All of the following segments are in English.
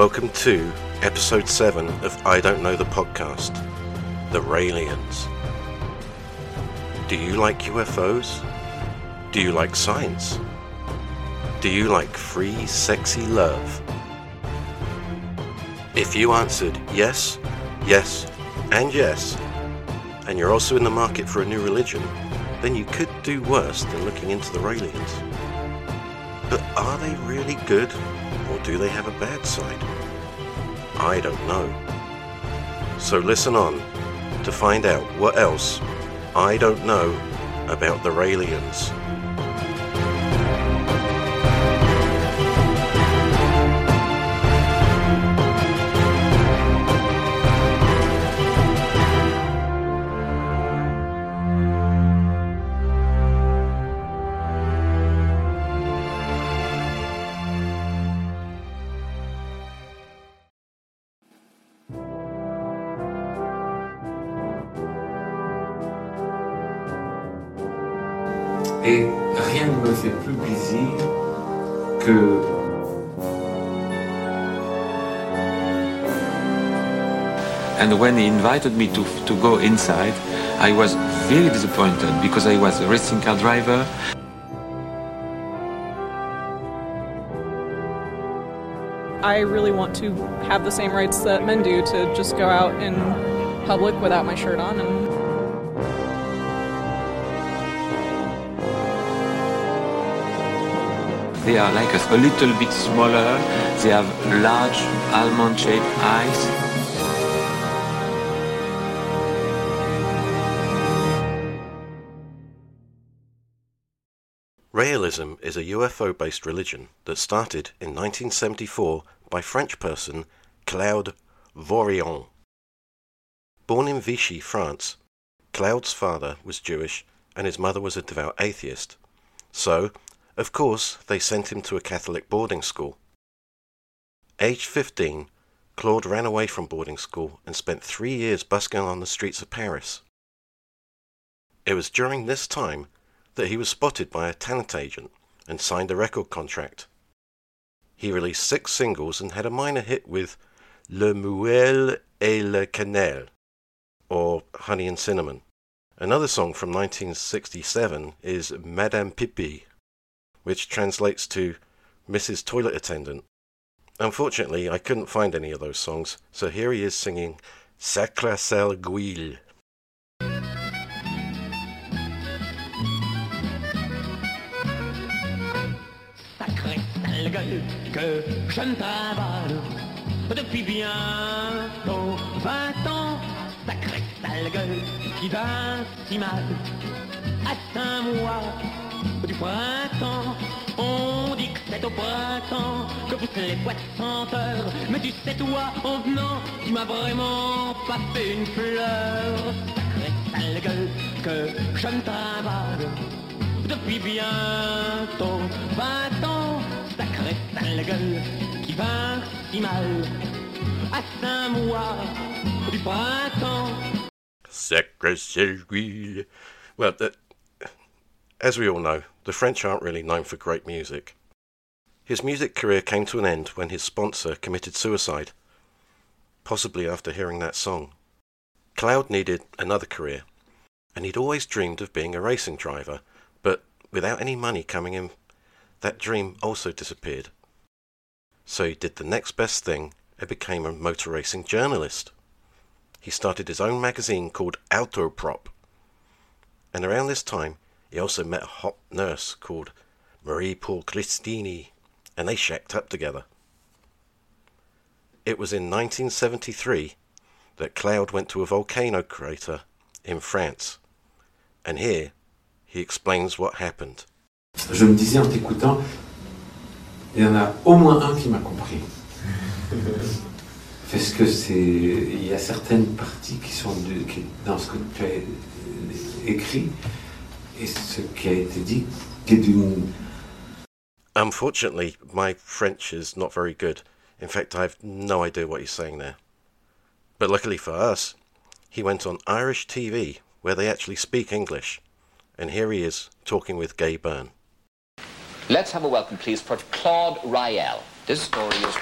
Welcome to episode 7 of I Don't Know the podcast The Raelians. Do you like UFOs? Do you like science? Do you like free, sexy love? If you answered yes, yes, and yes, and you're also in the market for a new religion, then you could do worse than looking into the Raelians. But are they really good, or do they have a bad side? I don't know. So listen on to find out what else I don't know about the Raelians. And when he invited me to, to go inside, I was very disappointed because I was a racing car driver. I really want to have the same rights that men do to just go out in public without my shirt on and They are like us, a little bit smaller. They have large almond-shaped eyes. Raelism is a UFO based religion that started in 1974 by French person Claude Vorilhon. Born in Vichy, France, Claude's father was Jewish and his mother was a devout atheist. So, of course, they sent him to a Catholic boarding school. Aged 15, Claude ran away from boarding school and spent three years busking on the streets of Paris. It was during this time that he was spotted by a talent agent and signed a record contract. He released six singles and had a minor hit with Le Miel et le Cannelle, or Honey and Cinnamon. Another song from 1967 is Madame Pipi, which translates to Mrs. Toilet Attendant. Unfortunately, I couldn't find any of those songs, so here he is singing Sacré sale gueule. Sacré sale gueule que je ne travaille depuis bientôt 20 ans. Sacré sale gueule qui va si mal à cinq mois du printemps. On dit que c'est au printemps que poussent les boîtes senteurs. Mais tu sais toi, en venant, tu m'as vraiment pas fait une fleur. Sacré sale gueule que je ne travaille depuis bientôt 20 ans. Sacré sale gueule qui va si mal à mois du printemps. Guil. Well, the, as we all know, the French aren't really known for great music. His music career came to an end when his sponsor committed suicide, possibly after hearing that song. Claude needed another career, and he'd always dreamed of being a racing driver, without any money coming in, that dream also disappeared. So he did the next best thing and became a motor racing journalist. He started his own magazine called Autopop. And around this time, he also met a hot nurse called Marie Paul Cristini, and they shacked up together. It was in 1973 that Claude went to a volcano crater in France. And here he explains what happened. Je me disais en t'écoutant, il y en a au moins un qui m'a compris. Parce que c'est, il y a certaines parties qui sont de- qui- dans ce que tu as écrit et ce qui a été dit, qui est d'une Unfortunately, my French is not very good. In fact, I have no idea what he's saying there. But luckily for us, he went on Irish TV, where they actually speak English. And here he is talking with Gay Byrne. Let's have a welcome, please, for Claude Rael. This story is.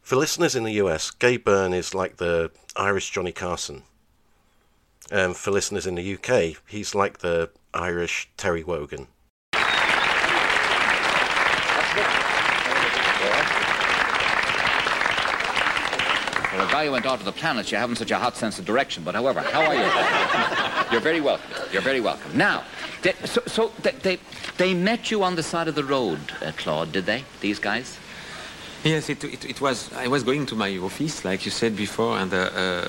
For listeners in the US, Gay Byrne is like the Irish Johnny Carson. Um, for listeners in the UK, he's like the Irish Terry Wogan. For a guy who went out to the planets, you haven't such a hot sense of direction. But however, how are you? You're very welcome. You're very welcome. Now, they, so, so they, they, they met you on the side of the road, uh, Claude, did they? These guys? Yes, it, it, it was. I was going to my office, like you said before, and uh, uh,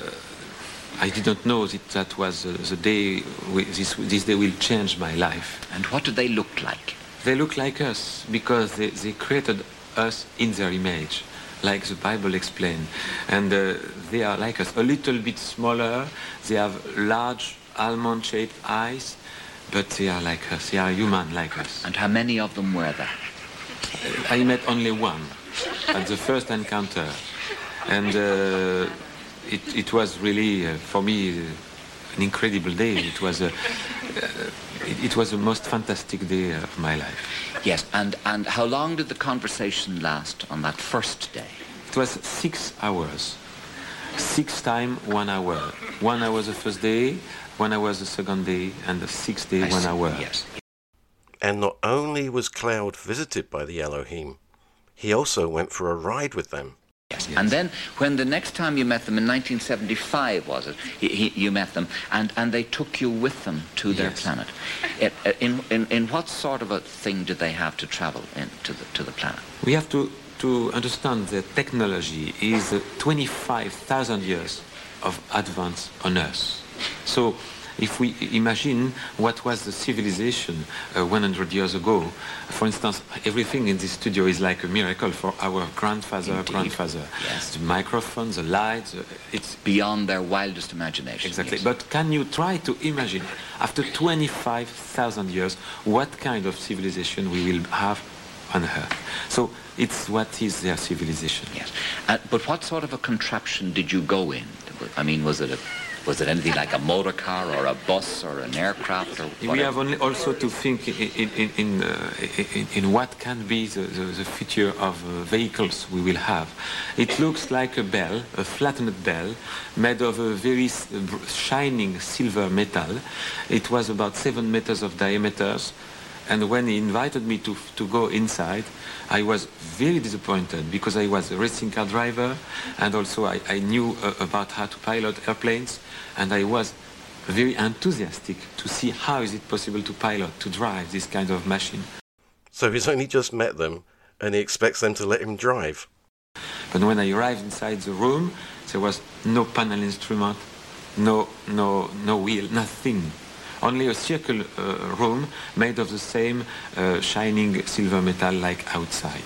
I didn't know that that was uh, the day. We, this this day will change my life. And what did they look like? They look like us because they, they created us in their image, like the Bible explained, and uh, they are like us, a little bit smaller. They have large almond-shaped eyes, but they are like us. They are human like us. And how many of them were there? I met only one at the first encounter, and uh, it, it was really uh, for me uh, an incredible day. It was a, uh, it, it was the most fantastic day of my life. Yes, and, and how long did the conversation last on that first day? It was six hours, six times one hour. One hour the first day, one hour the second day, and the sixth day I one see, hour. Yes. And not only was Claude visited by the Elohim, he also went for a ride with them. Yes. And then when the next time you met them in 1975, was it? He, he, you met them, and, and they took you with them to their Yes. planet. It- uh, in, in, in what sort of a thing did they have to travel in to the, to the planet? We have to, to understand that technology is uh, 25,000 years of advance on Earth. So if we imagine what was the civilization uh, 100 years ago, for instance, everything in this studio is like a miracle for our grandfather, Indeed. grandfather. Yes. The microphone, the lights, uh, it's Beyond their wildest imagination. Exactly. yes. But can you try to imagine, after 25,000 years, what kind of civilization we will have on Earth? So it's what is their civilization. Yes. Uh, but what sort of a contraption did you go in? I mean, was it a, was it anything like a motor car or a bus or an aircraft or We have only also to think in, in, in, uh, in, in what can be the, the, the future of uh, vehicles we will have. It looks like a bell, a flattened bell, made of a very s- shining silver metal. It was about seven meters of diameters. And when he invited me to, to go inside, I was very disappointed because I was a racing car driver and also I, I knew uh, about how to pilot airplanes and I was very enthusiastic to see how is it possible to pilot, to drive this kind of machine. So he's only just met them and he expects them to let him drive. But when I arrived inside the room, there was no panel instrument, no, no, no wheel, nothing. Only a circle uh, room made of the same uh, shining silver metal like outside.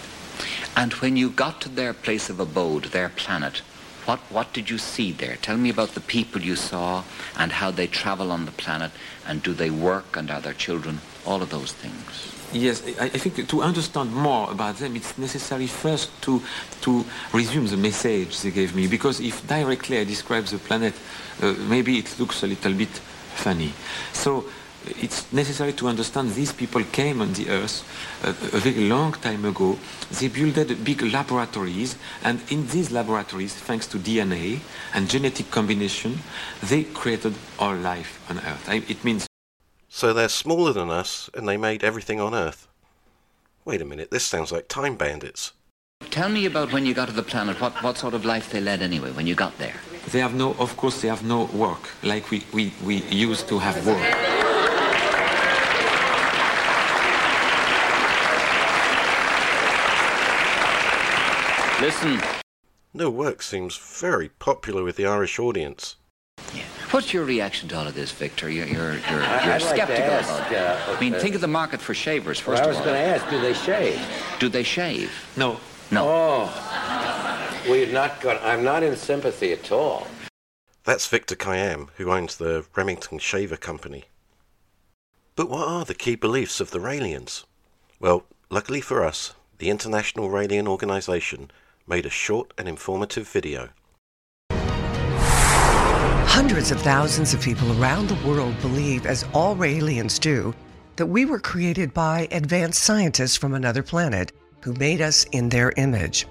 And when you got to their place of abode, their planet, what, what did you see there? Tell me about the people you saw and how they travel on the planet and do they work and are there children? All of those things. Yes, I, I think to understand more about them, it's necessary first to, to resume the message they gave me, because if directly I describe the planet, uh, maybe it looks a little bit funny. So it's necessary to understand these people came on the Earth uh, a very long time ago. They built big laboratories, and in these laboratories, thanks to DNA and genetic combination, they created all life on Earth. I, it means So they're smaller than us and they made everything on Earth. Wait a minute, this sounds like time bandits. Tell me about when you got to the planet, what, what sort of life they led anyway when you got there. They have no, of course, they have no work like we, we, we used to have work. Listen. No work seems very popular with the Irish audience. Yeah. What's your reaction to all of this, Victor? You're, you're, you're, I- you're I'd like skeptical ask, about it. uh, I mean, uh, think of the market for shavers, first Well, first I was of going to ask, do they shave? Do they shave? No, No. Oh, we're not going. I'm not in sympathy at all. That's Victor Kiam, who owns the Remington Shaver Company. But what are the key beliefs of the Raelians? Well, luckily for us, the International Raelian Organization made a short and informative video. Hundreds of thousands of people around the world believe, as all Raelians do, that we were created by advanced scientists from another planet who made us in their image.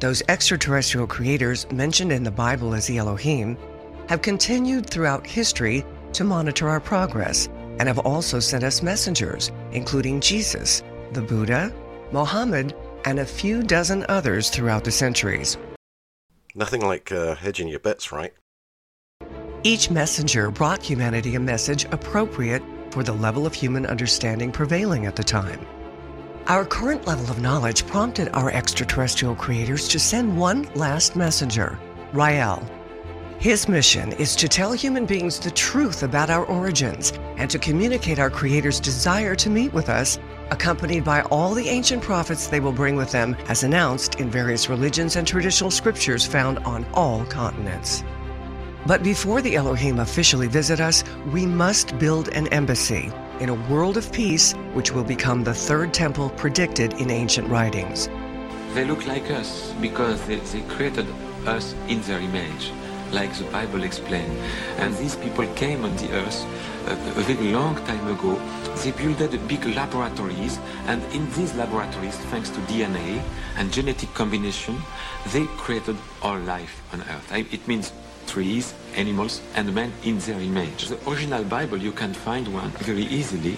Those extraterrestrial creators mentioned in the Bible as the Elohim, have continued throughout history to monitor our progress and have also sent us messengers, including Jesus, the Buddha, Mohammed, and a few dozen others throughout the centuries. Nothing like uh, hedging your bets, right? Each messenger brought humanity a message appropriate for the level of human understanding prevailing at the time. Our current level of knowledge prompted our extraterrestrial creators to send one last messenger, Rael. His mission is to tell human beings the truth about our origins and to communicate our Creator's desire to meet with us, accompanied by all the ancient prophets they will bring with them, as announced in various religions and traditional scriptures found on all continents. But before the Elohim officially visit us, we must build an embassy in a world of peace, which will become the third temple predicted in ancient writings. They look like us because they, they created us in their image, like the Bible explained. And these people came on the earth a, a very long time ago. They built big laboratories, and in these laboratories, thanks to DNA and genetic combination, they created all life on earth. It means trees, animals, and man in their image. The original Bible, you can find one very easily.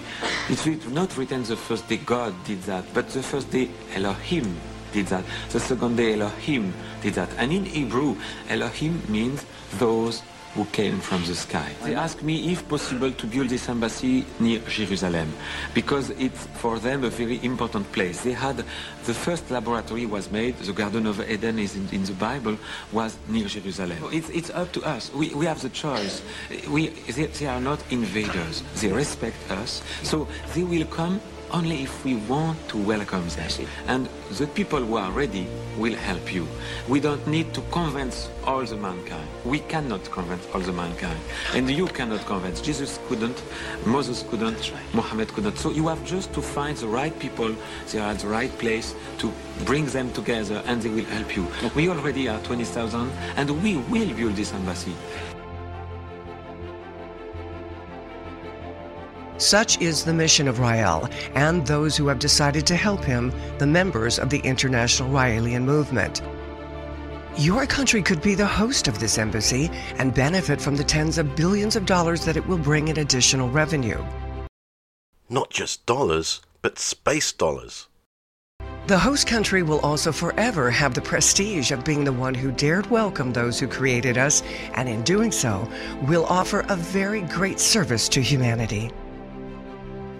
It's not written the first day God did that, but the first day Elohim did that. The second day Elohim did that. And in Hebrew, Elohim means those who came from the sky. They asked me if possible to build this embassy near Jerusalem because it's for them a very important place. They had the first laboratory was made, the Garden of Eden is in, in the Bible, was near Jerusalem. It's, it's up to us. We, we have the choice. We, they, they are not invaders. They respect us. So they will come only if we want to welcome them. And the people who are ready will help you. We don't need to convince all the mankind. We cannot convince all the mankind. And you cannot convince. Jesus couldn't, Moses couldn't, Mohammed couldn't. So you have just to find the right people, they are at the right place to bring them together and they will help you. We already are 20,000 and we will build this embassy. Such is the mission of Rael and those who have decided to help him, the members of the International Raelian Movement. Your country could be the host of this embassy and benefit from the tens of billions of dollars that it will bring in additional revenue. Not just dollars, but space dollars. The host country will also forever have the prestige of being the one who dared welcome those who created us, and in doing so, will offer a very great service to humanity.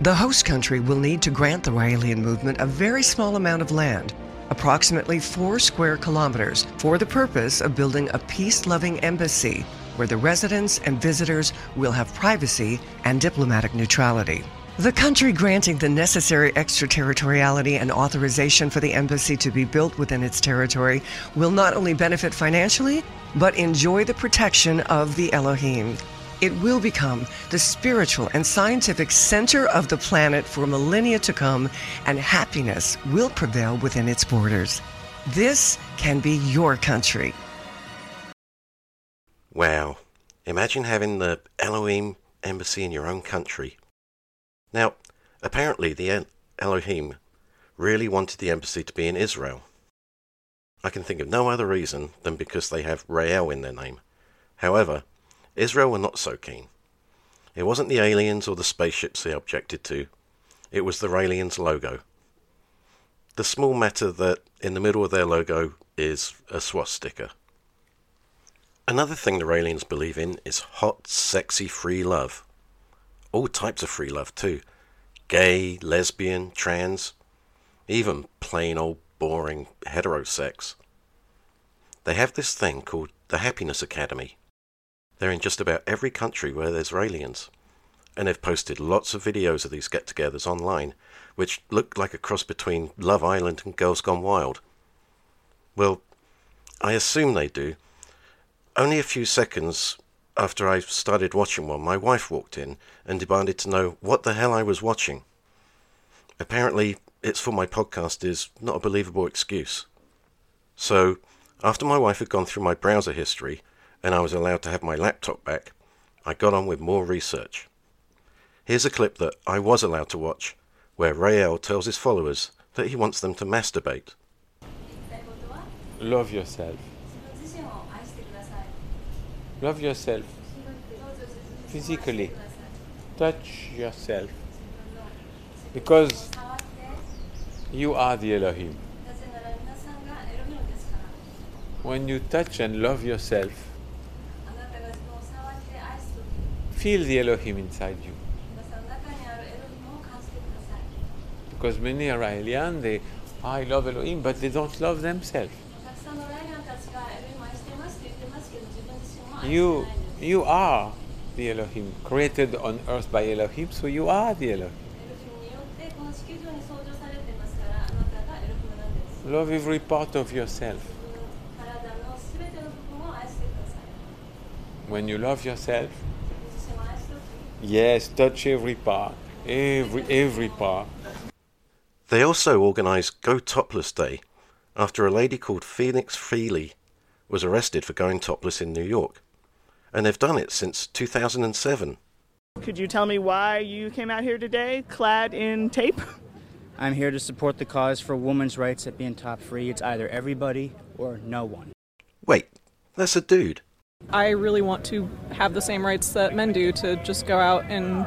The host country will need to grant the Raelian movement a very small amount of land, approximately four square kilometers, for the purpose of building a peace loving embassy where the residents and visitors will have privacy and diplomatic neutrality. The country granting the necessary extraterritoriality and authorization for the embassy to be built within its territory will not only benefit financially, but enjoy the protection of the Elohim. It will become the spiritual and scientific center of the planet for millennia to come, and happiness will prevail within its borders. This can be your country. Wow. Imagine having the Elohim embassy in your own country. Now, apparently the Elohim really wanted the embassy to be in Israel. I can think of no other reason than because they have Rael in their name. However, Israel were not so keen. It wasn't the aliens or the spaceships they objected to, it was the Raelians' logo. The small matter that in the middle of their logo is a swastika. Another thing the Raelians believe in is hot, sexy, free love. All types of free love, too gay, lesbian, trans, even plain old boring heterosex. They have this thing called the Happiness Academy, they're in just about every country where there's Raelians. And they've posted lots of videos of these get togethers online, which look like a cross between Love Island and Girls Gone Wild. Well, I assume they do. Only a few seconds after I started watching one, my wife walked in and demanded to know what the hell I was watching. Apparently, it's for my podcast is not a believable excuse. So, after my wife had gone through my browser history, and I was allowed to have my laptop back, I got on with more research. Here's a clip that I was allowed to watch, where Rael tells his followers that he wants them to masturbate. love yourself. Love yourself physically. Touch yourself. Because you are the Elohim. When you touch and love yourself, feel the Elohim inside you. Because many are alien, they, ah, I love Elohim, but they don't love themselves. You, you are the Elohim, created on earth by Elohim, so you are the Elohim. Love every part of yourself. When you love yourself, yes, touch every part, every every part. They also organised Go Topless Day after a lady called Phoenix Feeley was arrested for going topless in New York. And they've done it since 2007. Could you tell me why you came out here today clad in tape? I'm here to support the cause for women's rights at being top free. It's either everybody or no one. Wait, that's a dude. I really want to have the same rights that men do to just go out in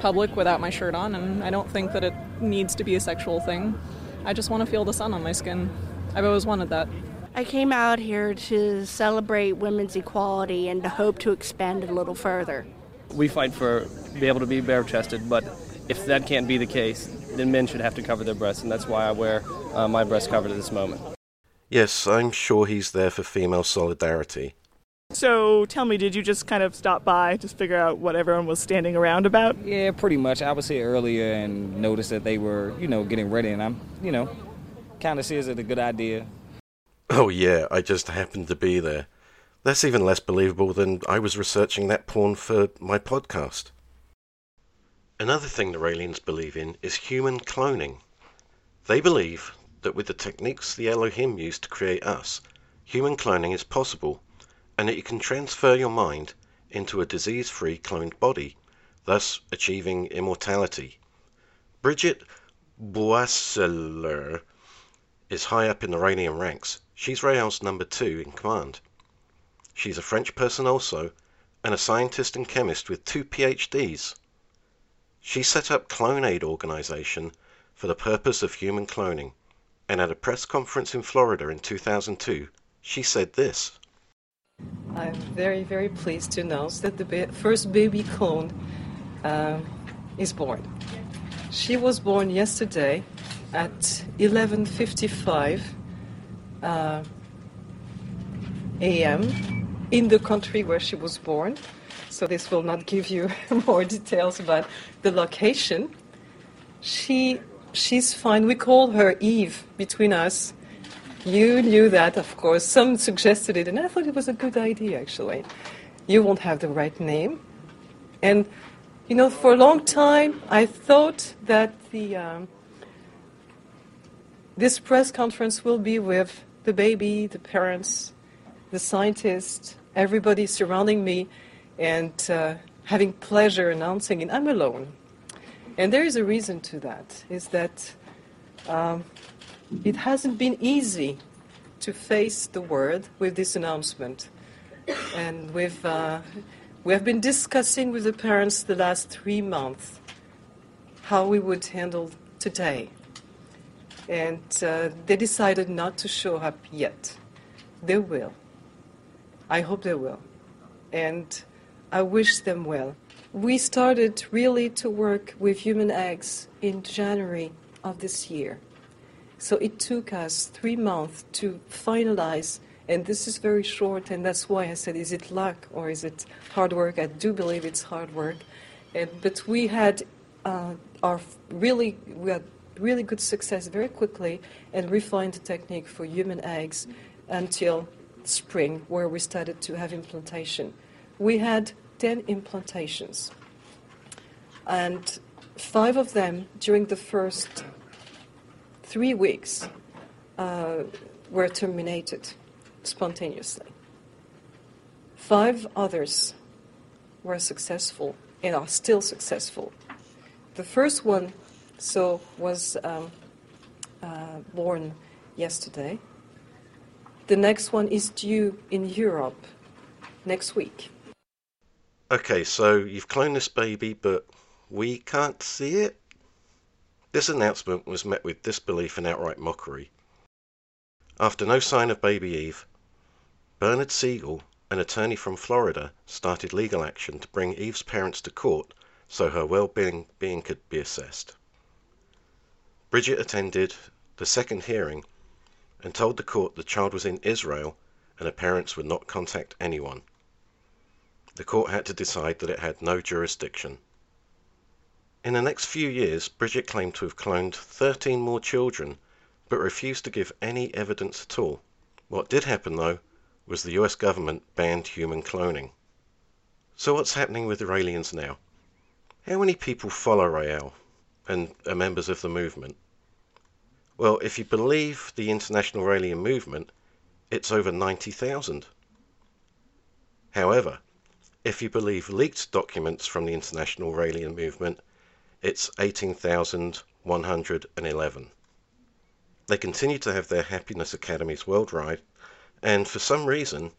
public without my shirt on, and I don't think that it needs to be a sexual thing. I just want to feel the sun on my skin. I've always wanted that. I came out here to celebrate women's equality and to hope to expand it a little further. We fight for be able to be bare chested, but if that can't be the case, then men should have to cover their breasts, and that's why I wear uh, my breast covered at this moment. Yes, I'm sure he's there for female solidarity. So tell me, did you just kind of stop by, just figure out what everyone was standing around about? Yeah, pretty much. I was here earlier and noticed that they were, you know, getting ready, and I'm, you know, kind of sees it a good idea. Oh, yeah, I just happened to be there. That's even less believable than I was researching that porn for my podcast. Another thing the Raelians believe in is human cloning. They believe that with the techniques the Elohim used to create us, human cloning is possible, and that you can transfer your mind into a disease free cloned body, thus achieving immortality. Bridget Boisselier is high up in the Raelian ranks. She's Rael's number two in command. She's a French person also, and a scientist and chemist with two PhDs. She set up Clonaid organization for the purpose of human cloning, and at a press conference in Florida in 2002, she said this. I'm very, very pleased to announce that the ba- first baby clone uh, is born. She was born yesterday at 11:55 uh, a.m. in the country where she was born. So this will not give you more details about the location. She she's fine. We call her Eve between us. You knew that, of course. Some suggested it, and I thought it was a good idea, actually. You won't have the right name. And, you know, for a long time, I thought that the, um, this press conference will be with the baby, the parents, the scientists, everybody surrounding me, and uh, having pleasure announcing it. I'm alone. And there is a reason to that, is that um, it hasn't been easy to face the world with this announcement. And we've, uh, we have been discussing with the parents the last three months how we would handle today. And uh, they decided not to show up yet. They will. I hope they will. And I wish them well. We started really to work with human eggs in January of this year. So it took us three months to finalize, and this is very short, and that's why I said, is it luck or is it hard work? I do believe it's hard work. And, but we had uh, our really, we had really good success very quickly and refined the technique for human eggs until spring, where we started to have implantation. We had 10 implantations, and five of them during the first three weeks uh, were terminated spontaneously. Five others were successful and are still successful. The first one, so, was um, uh, born yesterday, The next one is due in Europe next week. Okay, so you've cloned this baby, but we can't see it? This announcement was met with disbelief and outright mockery. After no sign of baby Eve, Bernard Siegel, an attorney from Florida, started legal action to bring Eve's parents to court so her well-being being could be assessed. Bridget attended the second hearing and told the court the child was in Israel and her parents would not contact anyone. The court had to decide that it had no jurisdiction. In the next few years, Bridget claimed to have cloned 13 more children, but refused to give any evidence at all. What did happen, though, was the US government banned human cloning. So what's happening with the Raelians now? How many people follow Rael and are members of the movement? Well, if you believe the International Raelian Movement, it's over 90,000. However, if you believe leaked documents from the International Raelian Movement, it's 18,111. They continue to have their happiness academies worldwide, and for some reason,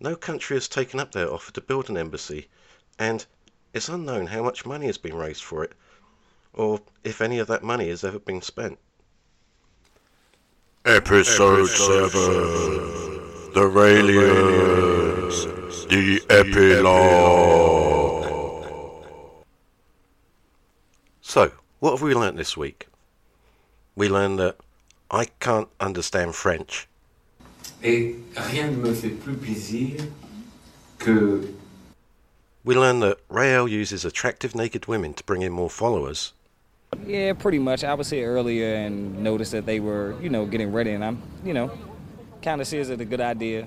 no country has taken up their offer to build an embassy, and it's unknown how much money has been raised for it, or if any of that money has ever been spent. Episode 7 The Raelians The Epilogue So, what have we learnt this week? We learned that I can't understand French. Et rien ne me fait plus plaisir que We learned that Rael uses attractive naked women to bring in more followers. Yeah, pretty much. I was here earlier and noticed that they were, you know, getting ready, and I'm, you know, kind of see it a good idea.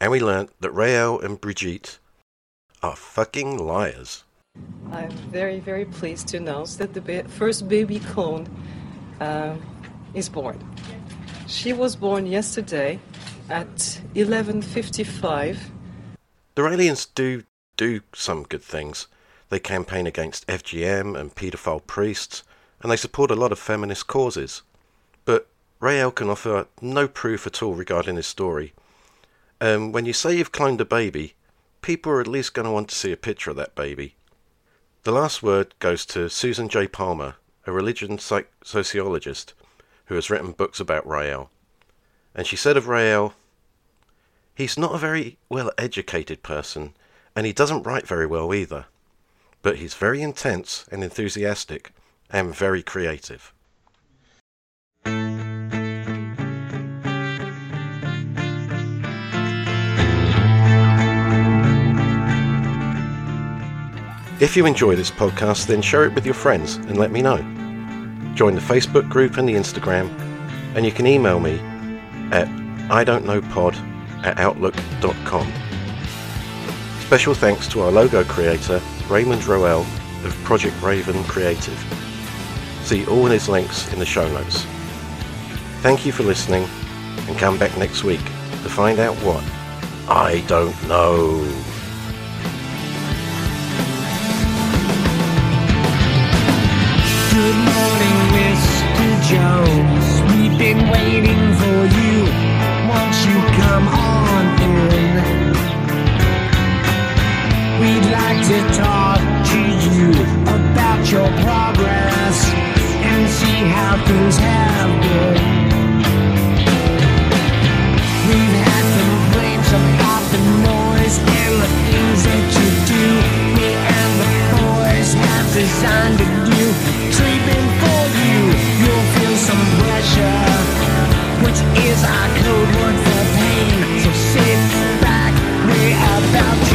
And we learnt that Rael and Brigitte are fucking liars. I'm very, very pleased to announce that the first baby clone uh, is born. She was born yesterday at 11:55. The Raelians do do some good things. They campaign against FGM and paedophile priests, and they support a lot of feminist causes. But Rael can offer no proof at all regarding his story. Um, when you say you've cloned a baby, people are at least going to want to see a picture of that baby. The last word goes to Susan J. Palmer, a religion psych- sociologist who has written books about Rael. And she said of Rael, he's not a very well educated person, and he doesn't write very well either. But he's very intense and enthusiastic, and very creative. If you enjoy this podcast, then share it with your friends and let me know. Join the Facebook group and the Instagram, and you can email me at I don't know pod at outlook.com. Special thanks to our logo creator, Raymond Roel of Project Raven Creative. See all his links in the show notes. Thank you for listening, and come back next week to find out what I don't know. Jones. We've been waiting for you. Won't you come on in? We'd like to talk to you about your progress and see how things have been. We've had complaints about the noise and the things that you do. Me and the boys have designed a some pressure, which is our code word for pain. So sit back, we're about